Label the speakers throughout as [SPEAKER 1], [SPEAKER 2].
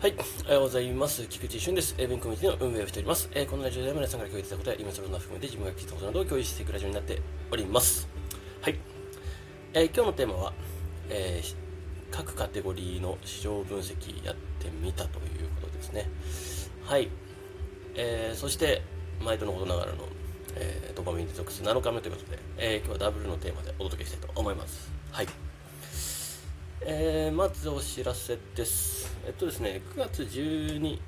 [SPEAKER 1] はい、おはようございます。菊池俊です。英文コミュニティの運営をしております。えー、このラジオでは皆さんから共有したことや、今それを含めて自分が聞いたことなどを共有していくラジオになっております。はい。えー、今日のテーマは、えー、各カテゴリーの市場分析やってみたということですね。はい。えー、そして、毎度のことながらの、えー、ドパミンデトックス7日目ということで、えー、今日はダブルのテーマでお届けしたいと思います。はい。えー、まずお知らせです。えっとですね、9月12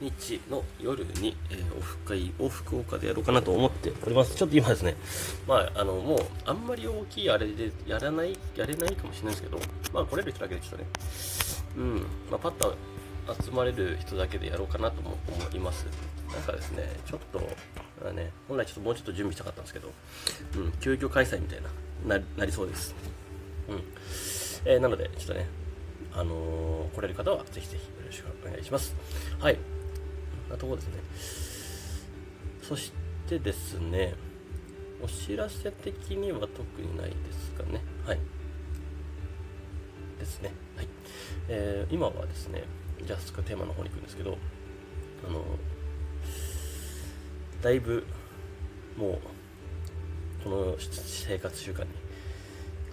[SPEAKER 1] 日の夜に、えー、オフ会を福岡でやろうかなと思っております。ちょっと今ですね、まあ、あの、もう、あんまり大きいあれでやらない、やれないかもしれないですけど、まあ、来れる人だけでちょっとね、うん、まあ、パッと集まれる人だけでやろうかなとも思います。なんかですね、ちょっと、ね、本来ちょっともうちょっと準備したかったんですけど、うん、急遽開催みたいな、なりそうです。うん。えー、なので、ちょっとね、あのー、来れる方はぜひぜひよろしくお願いします。はい。なとこですね。そしてですね、お知らせ的には特にないですかね。はい。ですね。はい。えー、今はですね、じゃあ、テーマの方に行くんですけど、あのだいぶ、もう、この生活習慣に、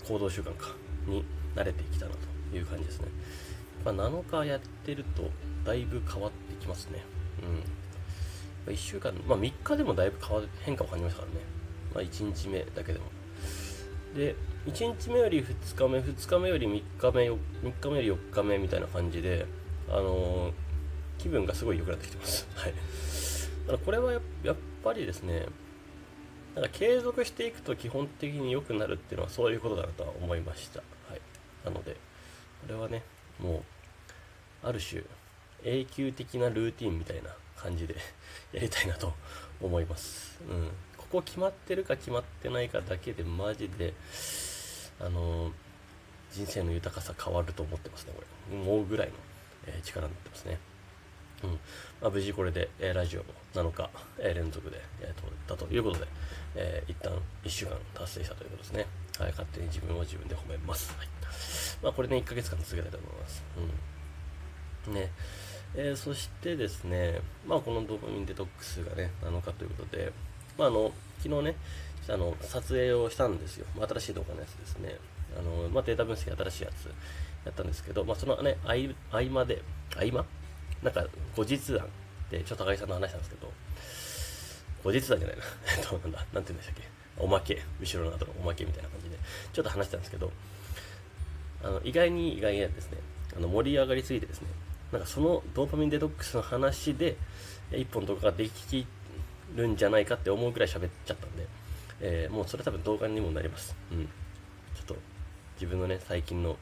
[SPEAKER 1] 行動習慣か、に慣れてきたなという感じですね。まあ、7日やってるとだいぶ変わってきますね。うん。1週間、まあ3日でもだいぶ変わ変化を感じましたからね。まあ1日目だけでも。で、1日目より2日目、2日目より3日目、3日目より4日目みたいな感じで、あのー、気分がすごい良くなってきてます。はい。だからこれはやっぱりですね、なんか継続していくと基本的に良くなるっていうのはそういうことだなとは思いました。はいなので、これはね、もう、ある種、永久的なルーティンみたいな感じで やりたいなと 思います。うん。ここ決まってるか決まってないかだけで、マジで、あのー、人生の豊かさ変わると思ってますね、これ。思うぐらいの、えー、力になってますね。うん。まあ、無事これで、えー、ラジオも7日、え連続で、えー、撮ったということで、え一旦1週間達成したということですね。はい、勝手に自分を自分で褒めます。はい。まあ、これね、1ヶ月間続けたいと思います。うん。ね。えー、そしてですね、まあ、このドーパミンデトックスがね、7日ということで、まあ、あの、昨日ね、あの、撮影をしたんですよ。まあ、新しい動画のやつですね。あの、まあ、データ分析新しいやつやったんですけど、まあ、そのね、合間で、合間？なんか、後日談で、ちょっと高木さんと話したんですけど、後日談じゃないな。えっと、なんだ、なんて言うんでしたっけ？おまけ、後ろの後のおまけみたいな感じで、ちょっと話したんですけど、あの意外に意外にですね、あの盛り上がりすぎてですね、なんかそのドーパミンデトックスの話で、一本動画ができるんじゃないかって思うぐらい喋っちゃったんで、えー、もうそれ多分動画にもなります。うん。ちょっと自分のね、最近の、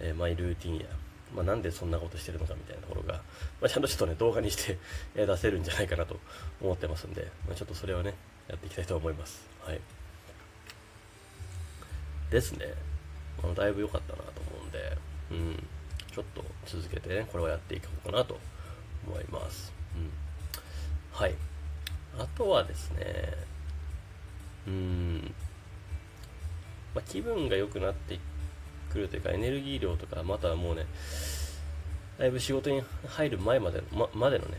[SPEAKER 1] えー、マイルーティンや、まあ、なんでそんなことしてるのかみたいなところが、まあ、ちゃんとちょっとね、動画にして、出せるんじゃないかなと思ってますんで、まあ、ちょっとそれをね、やっていきたいと思います。はい。ですね。あだいぶ良かったなと思うんで、うん。ちょっと続けてね、これをやっていこうかなと思います。うん。はい。あとはですね、うん。まあ、気分が良くなってくるというか、エネルギー量とか、またはもうね、だいぶ仕事に入る前までの、ままでのね、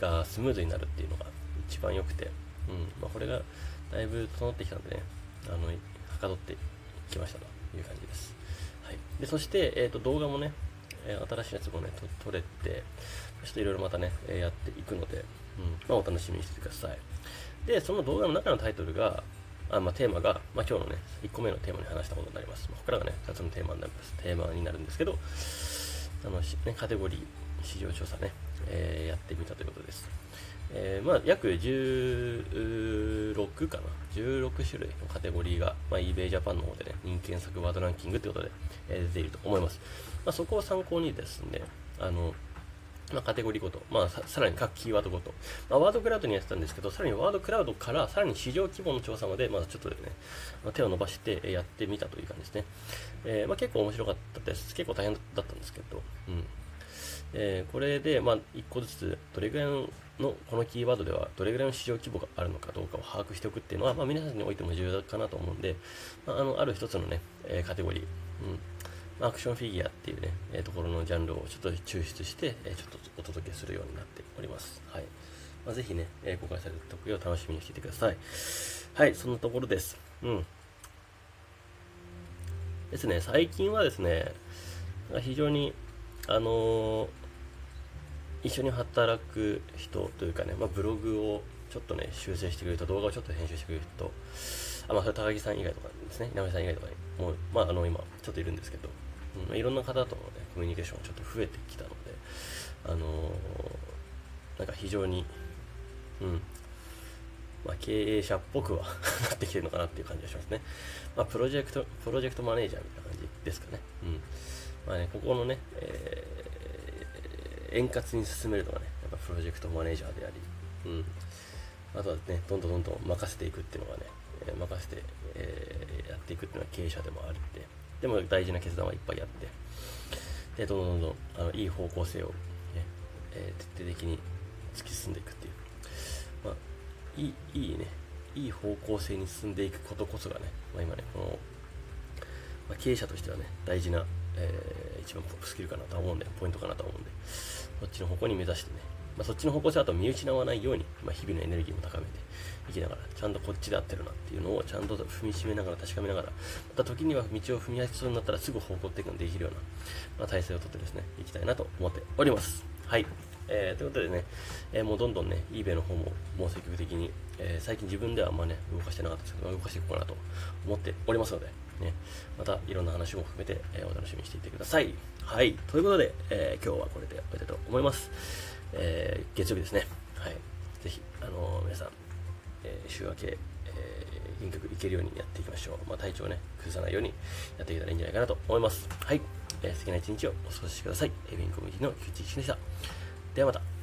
[SPEAKER 1] がスムーズになるっていうのが一番良くて、うんまあ、これがだいぶ整ってきたんでね、あの、はかどってきましたという感じです。はい。で、そして、え、ー、と、動画もね、え、新しいやつもね、撮れて、ちょっといろいろまたね、え、やっていくので、うん、まあ、お楽しみにしててください。で、その動画の中のタイトルが、あまあ、テーマが、まあ、今日のね、1個目のテーマに話したことになります。まあ、ここからがね、2つのテーマになります。テーマになるんですけど、あの、ね、カテゴリー、市場調査ね、えー、やってみたということです。えー、まあ、約16かな、16種類のカテゴリーが、まあ、eBay Japan の方でね、人気検索ワードランキングということで、えー、出ていると思います。まあ、そこを参考にですね、あの、まあ、カテゴリーごと、まあさ、さらに各キーワードごと、まあ、ワードクラウドにやってたんですけど、さらにワードクラウドからさらに市場規模の調査まで、まだちょっとね、ま手を伸ばしてやってみたという感じですね。えー、まあ、結構面白かったです。結構大変だったんですけど、うん。えー、これで、まあ、1個ずつ、どれぐらいの、このキーワードでは、どれぐらいの市場規模があるのかどうかを把握しておくっていうのは、まあ、皆さんにおいても重要かなと思うんで、まあ、あの、ある一つのね、えー、カテゴリー、うん、アクションフィギュアっていうね、えー、ところのジャンルをちょっと抽出して、えー、ちょっとお届けするようになっております。はい。まあ、ぜひね、え、公開された時を楽しみにしていてください。はい、そんなところです。うん。ですね、最近はですね、非常に、あの、一緒に働く人というかね、まあ、ブログをちょっとね、修正してくれる人、動画をちょっと編集してくれる人、あ、まあ、それ高木さん以外とかですね、稲上さん以外とかに、もう、まあ、あの、今、ちょっといるんですけど、うん、いろんな方とのね、コミュニケーションがちょっと増えてきたので、あのー、なんか非常に、うん、まあ、経営者っぽくは なってきてるのかなっていう感じがしますね。まあ、プロジェクト、プロジェクトマネージャーみたいな感じですかね。うん。まあね、ここのね、えー、円滑に進めるのがね、やっぱプロジェクトマネージャーであり、うん。あとはね、どんどんどんどん任せていくっていうのがね、え、任せて、えー、やっていくっていうのは経営者でもあるって、でも大事な決断はいっぱいあって、で、どんどんどんどんあのいい方向性を、ね、え、徹底的に突き進んでいくっていう。まあ、いい、いいね、いい方向性に進んでいくことこそがね、まあ、今ね、この、まあ、経営者としてはね、大事な、えー、一番スキルかなと思うんで、ポイントかなと思うんで、そっちの方向に目指してね、まあ、そっちの方向性だと見失わないように、まあ、日々のエネルギーも高めていきながら、ちゃんとこっちで合ってるなっていうのをちゃんと踏みしめながら確かめながら、また時には道を踏み出しそうになったらすぐ方向転換できるような、まあ、体制をとってですね、いきたいなと思っております。はい。えー、ということでね、えー、もうどんどんね、eBay の方ももう積極的に、えー、最近自分ではあんまね、動かしてなかったですけど、動かしていこうかなと思っておりますので、ね、またいろんな話も含めて、えお楽しみにしていてください。はい。ということで、え今日はこれで終えたいと思います。え月曜日ですね。はい。ぜひ、あの皆さん、え週明け、えー、原曲いけるようにやっていきましょう。まあ、体調をね、崩さないようにやっていけたらいいんじゃないかなと思います。はい。えー、素敵な一日をお過ごしください。エビンコミュニティの菊池一でした。ではまた。